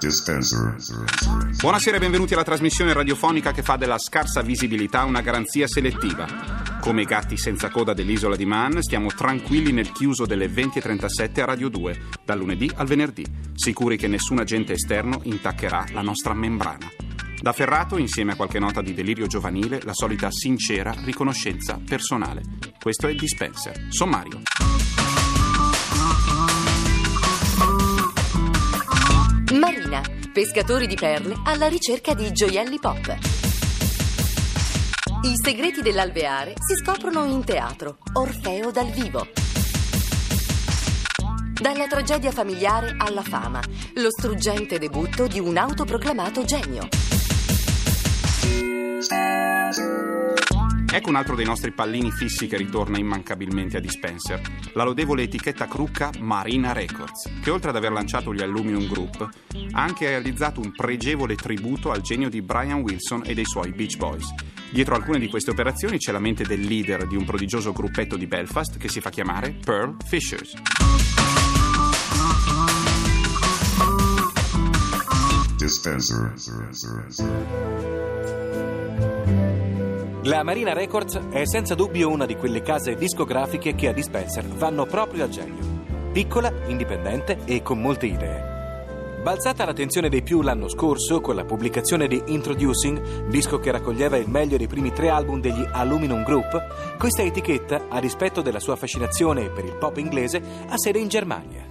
Dispenser. Buonasera e benvenuti alla trasmissione radiofonica che fa della scarsa visibilità una garanzia selettiva. Come i gatti senza coda dell'isola di Man, stiamo tranquilli nel chiuso delle 20.37 a Radio 2, dal lunedì al venerdì, sicuri che nessun agente esterno intaccherà la nostra membrana. Da Ferrato, insieme a qualche nota di delirio giovanile, la solita sincera riconoscenza personale. Questo è Dispenser. Sommario. Marina, pescatori di perle alla ricerca di gioielli pop. I segreti dell'alveare si scoprono in teatro. Orfeo dal vivo. Dalla tragedia familiare alla fama, lo struggente debutto di un autoproclamato genio. Ecco un altro dei nostri pallini fissi che ritorna immancabilmente a Dispenser, la lodevole etichetta crucca Marina Records, che oltre ad aver lanciato gli Aluminum Group, ha anche realizzato un pregevole tributo al genio di Brian Wilson e dei suoi Beach Boys. Dietro alcune di queste operazioni c'è la mente del leader di un prodigioso gruppetto di Belfast che si fa chiamare Pearl Fishers. Dispenser. La Marina Records è senza dubbio una di quelle case discografiche che a Dispenser vanno proprio a genio. Piccola, indipendente e con molte idee. Balzata l'attenzione dei più l'anno scorso con la pubblicazione di Introducing, disco che raccoglieva il meglio dei primi tre album degli Aluminum Group, questa etichetta, a rispetto della sua fascinazione per il pop inglese, ha sede in Germania.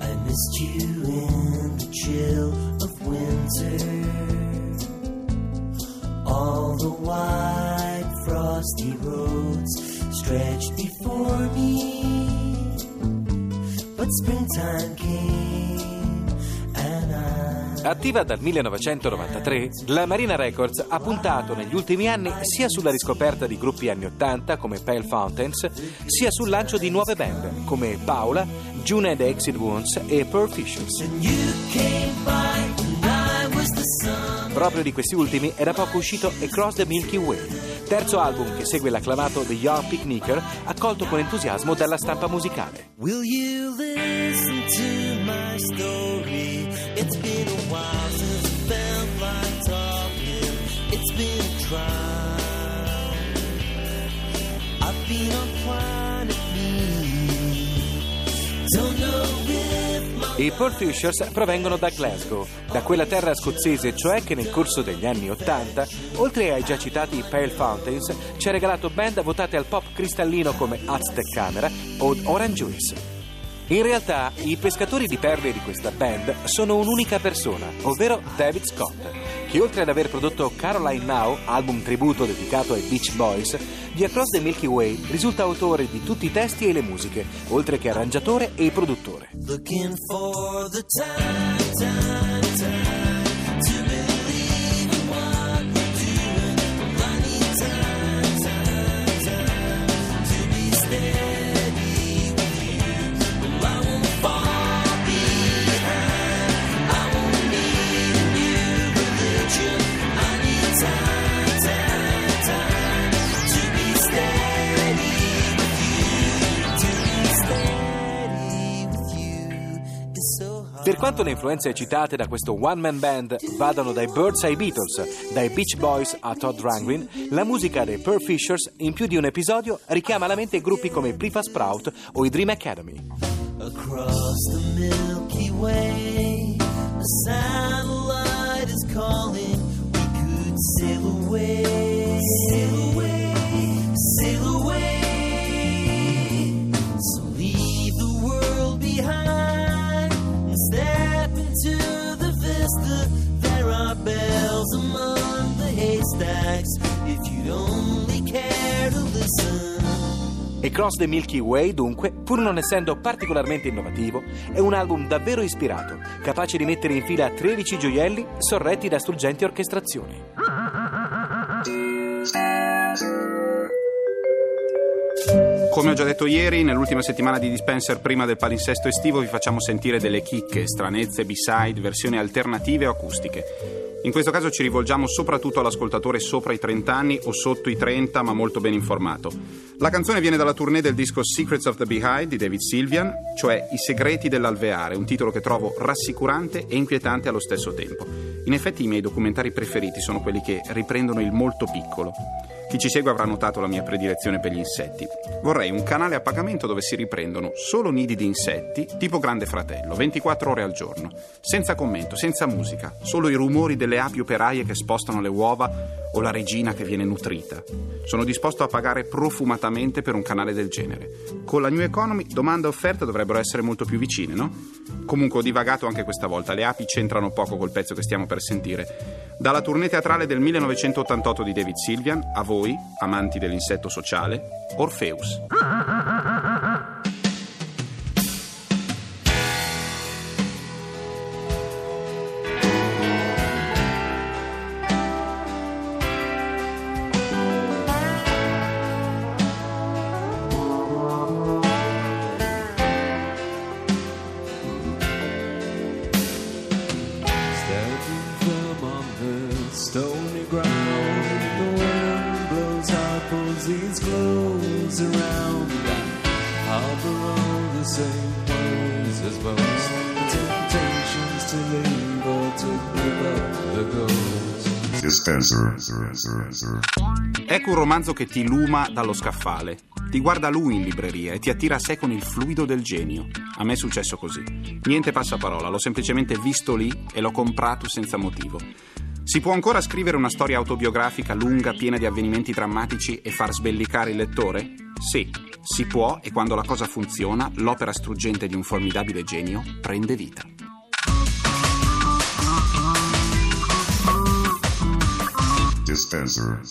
I missed you in the chill of winter. The wide frosty roads stretched before me. But springtime came and I. Attiva dal 1993, la Marina Records ha puntato negli ultimi anni sia sulla riscoperta di gruppi anni 80 come Pale Fountains, sia sul lancio di nuove band come Paola, June and the Exit Wounds e Pearl Fishers. Proprio di questi ultimi è da poco uscito Across the Milky Way, terzo album che segue l'acclamato The Young Picnicker, accolto con entusiasmo dalla stampa musicale. Will you listen to my story? It's been a while since it felt like talking. It's been a trial. I've been on I Pearl Fishers provengono da Glasgow, da quella terra scozzese, cioè che nel corso degli anni Ottanta, oltre ai già citati Pale Fountains, ci ha regalato band votate al pop cristallino come Aztec Camera o Orange Juice. In realtà, i pescatori di perle di questa band sono un'unica persona, ovvero David Scott, che oltre ad aver prodotto Caroline Now, album tributo dedicato ai Beach Boys, di Across the Milky Way risulta autore di tutti i testi e le musiche, oltre che arrangiatore e produttore. looking for the time, time, Per quanto le influenze citate da questo one-man band vadano dai Birds ai Beatles, dai Beach Boys a Todd Rundgren, la musica dei Pearl Fishers in più di un episodio richiama alla mente gruppi come Plifa Sprout o i Dream Academy. Across the Milky Way, a satellite is calling. We could sail away, E Cross the Milky Way, dunque, pur non essendo particolarmente innovativo, è un album davvero ispirato, capace di mettere in fila 13 gioielli sorretti da struggenti orchestrazioni. Come ho già detto ieri, nell'ultima settimana di Dispenser prima del palinsesto estivo vi facciamo sentire delle chicche, stranezze, b-side, versioni alternative o acustiche. In questo caso ci rivolgiamo soprattutto all'ascoltatore sopra i 30 anni o sotto i 30 ma molto ben informato. La canzone viene dalla tournée del disco Secrets of the Beehive di David Sylvian, cioè I segreti dell'alveare, un titolo che trovo rassicurante e inquietante allo stesso tempo. In effetti i miei documentari preferiti sono quelli che riprendono il molto piccolo. Chi ci segue avrà notato la mia predilezione per gli insetti. Vorrei un canale a pagamento dove si riprendono solo nidi di insetti, tipo Grande Fratello, 24 ore al giorno, senza commento, senza musica, solo i rumori delle api operaie che spostano le uova o la regina che viene nutrita. Sono disposto a pagare profumatamente per un canale del genere. Con la New Economy domanda e offerta dovrebbero essere molto più vicine, no? Comunque ho divagato anche questa volta, le api c'entrano poco col pezzo che stiamo per sentire. Dalla tournée teatrale del 1988 di David Sylvian, a voi, amanti dell'insetto sociale, Orpheus. These clothes around. I harbor all the same worries as most. Temptations to leave or to give up the ghost. Dispenser. Ecco un romanzo che ti luma dallo scaffale. Ti guarda lui in libreria e ti attira a sé con il fluido del genio. A me è successo così. Niente passaparola, l'ho semplicemente visto lì e l'ho comprato senza motivo. Si può ancora scrivere una storia autobiografica lunga, piena di avvenimenti drammatici e far sbellicare il lettore? Sì, si può e quando la cosa funziona, l'opera struggente di un formidabile genio prende vita. Dispenser.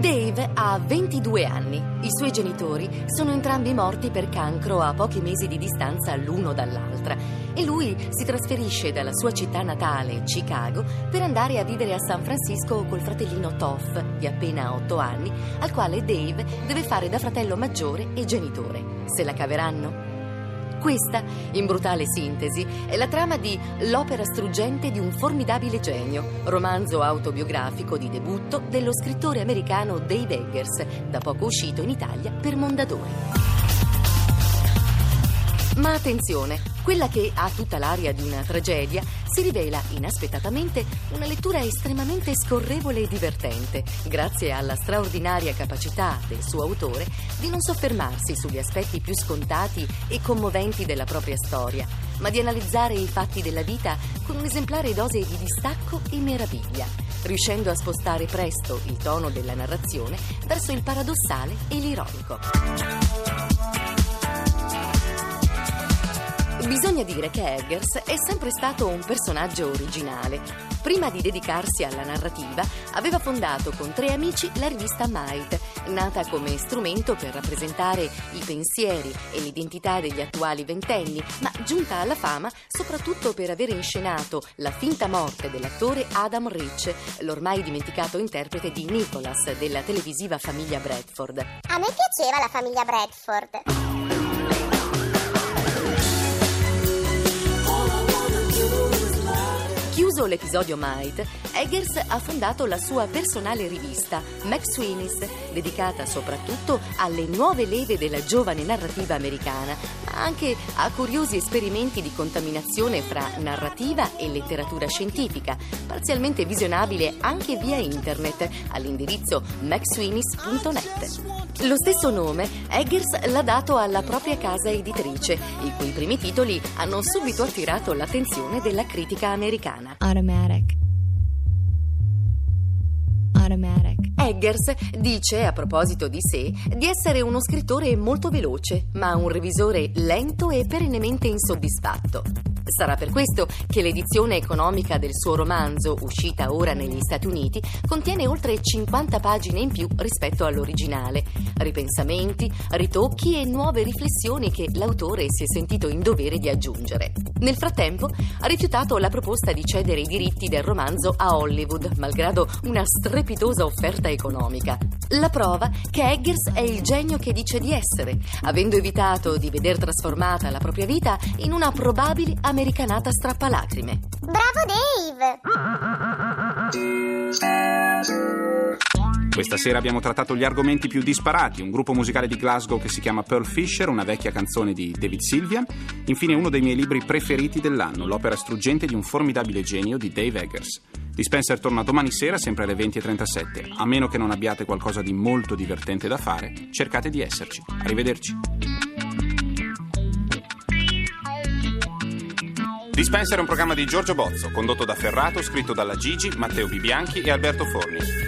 Dave ha 22 anni. I suoi genitori sono entrambi morti per cancro a pochi mesi di distanza l'uno dall'altra e lui si trasferisce dalla sua città natale, Chicago, per andare a vivere a San Francisco col fratellino Toff, di appena 8 anni, al quale Dave deve fare da fratello maggiore e genitore. Se la caveranno? Questa, in brutale sintesi, è la trama di L'opera struggente di un formidabile genio, romanzo autobiografico di debutto dello scrittore americano Dave Eggers, da poco uscito in Italia per Mondadori. Ma attenzione, quella che ha tutta l'aria di una tragedia si rivela inaspettatamente una lettura estremamente scorrevole e divertente, grazie alla straordinaria capacità del suo autore di non soffermarsi sugli aspetti più scontati e commoventi della propria storia, ma di analizzare i fatti della vita con un'esemplare dose di distacco e meraviglia, riuscendo a spostare presto il tono della narrazione verso il paradossale e l'ironico. Bisogna dire che Eggers è sempre stato un personaggio originale. Prima di dedicarsi alla narrativa, aveva fondato con tre amici la rivista Might, nata come strumento per rappresentare i pensieri e l'identità degli attuali ventenni, ma giunta alla fama soprattutto per aver inscenato la finta morte dell'attore Adam Rich, l'ormai dimenticato interprete di Nicholas della televisiva famiglia Bradford. A me piaceva la famiglia Bradford. L'episodio Might, Eggers ha fondato la sua personale rivista, Max Sweeney's, dedicata soprattutto alle nuove leve della giovane narrativa americana, anche a curiosi esperimenti di contaminazione fra narrativa e letteratura scientifica, parzialmente visionabile anche via internet all'indirizzo maxsweeneys.net. Lo stesso nome Eggers l'ha dato alla propria casa editrice, i cui primi titoli hanno subito attirato l'attenzione della critica americana. Automatic. Eggers dice, a proposito di sé, di essere uno scrittore molto veloce, ma un revisore lento e perennemente insoddisfatto. Sarà per questo che l'edizione economica del suo romanzo, uscita ora negli Stati Uniti, contiene oltre 50 pagine in più rispetto all'originale. Ripensamenti, ritocchi e nuove riflessioni che l'autore si è sentito in dovere di aggiungere. Nel frattempo ha rifiutato la proposta di cedere i diritti del romanzo a Hollywood, malgrado una strepitosa offerta economica. La prova che Eggers è il genio che dice di essere, avendo evitato di veder trasformata la propria vita in una probabile americanata strappalacrime. Bravo Dave! Questa sera abbiamo trattato gli argomenti più disparati, un gruppo musicale di Glasgow che si chiama Pearl Fisher, una vecchia canzone di David Sylvian, infine uno dei miei libri preferiti dell'anno, l'opera struggente di un formidabile genio di Dave Eggers. Dispenser torna domani sera sempre alle 20.37. A meno che non abbiate qualcosa di molto divertente da fare, cercate di esserci. Arrivederci. Dispenser è un programma di Giorgio Bozzo, condotto da Ferrato, scritto dalla Gigi, Matteo Bibianchi e Alberto Forni.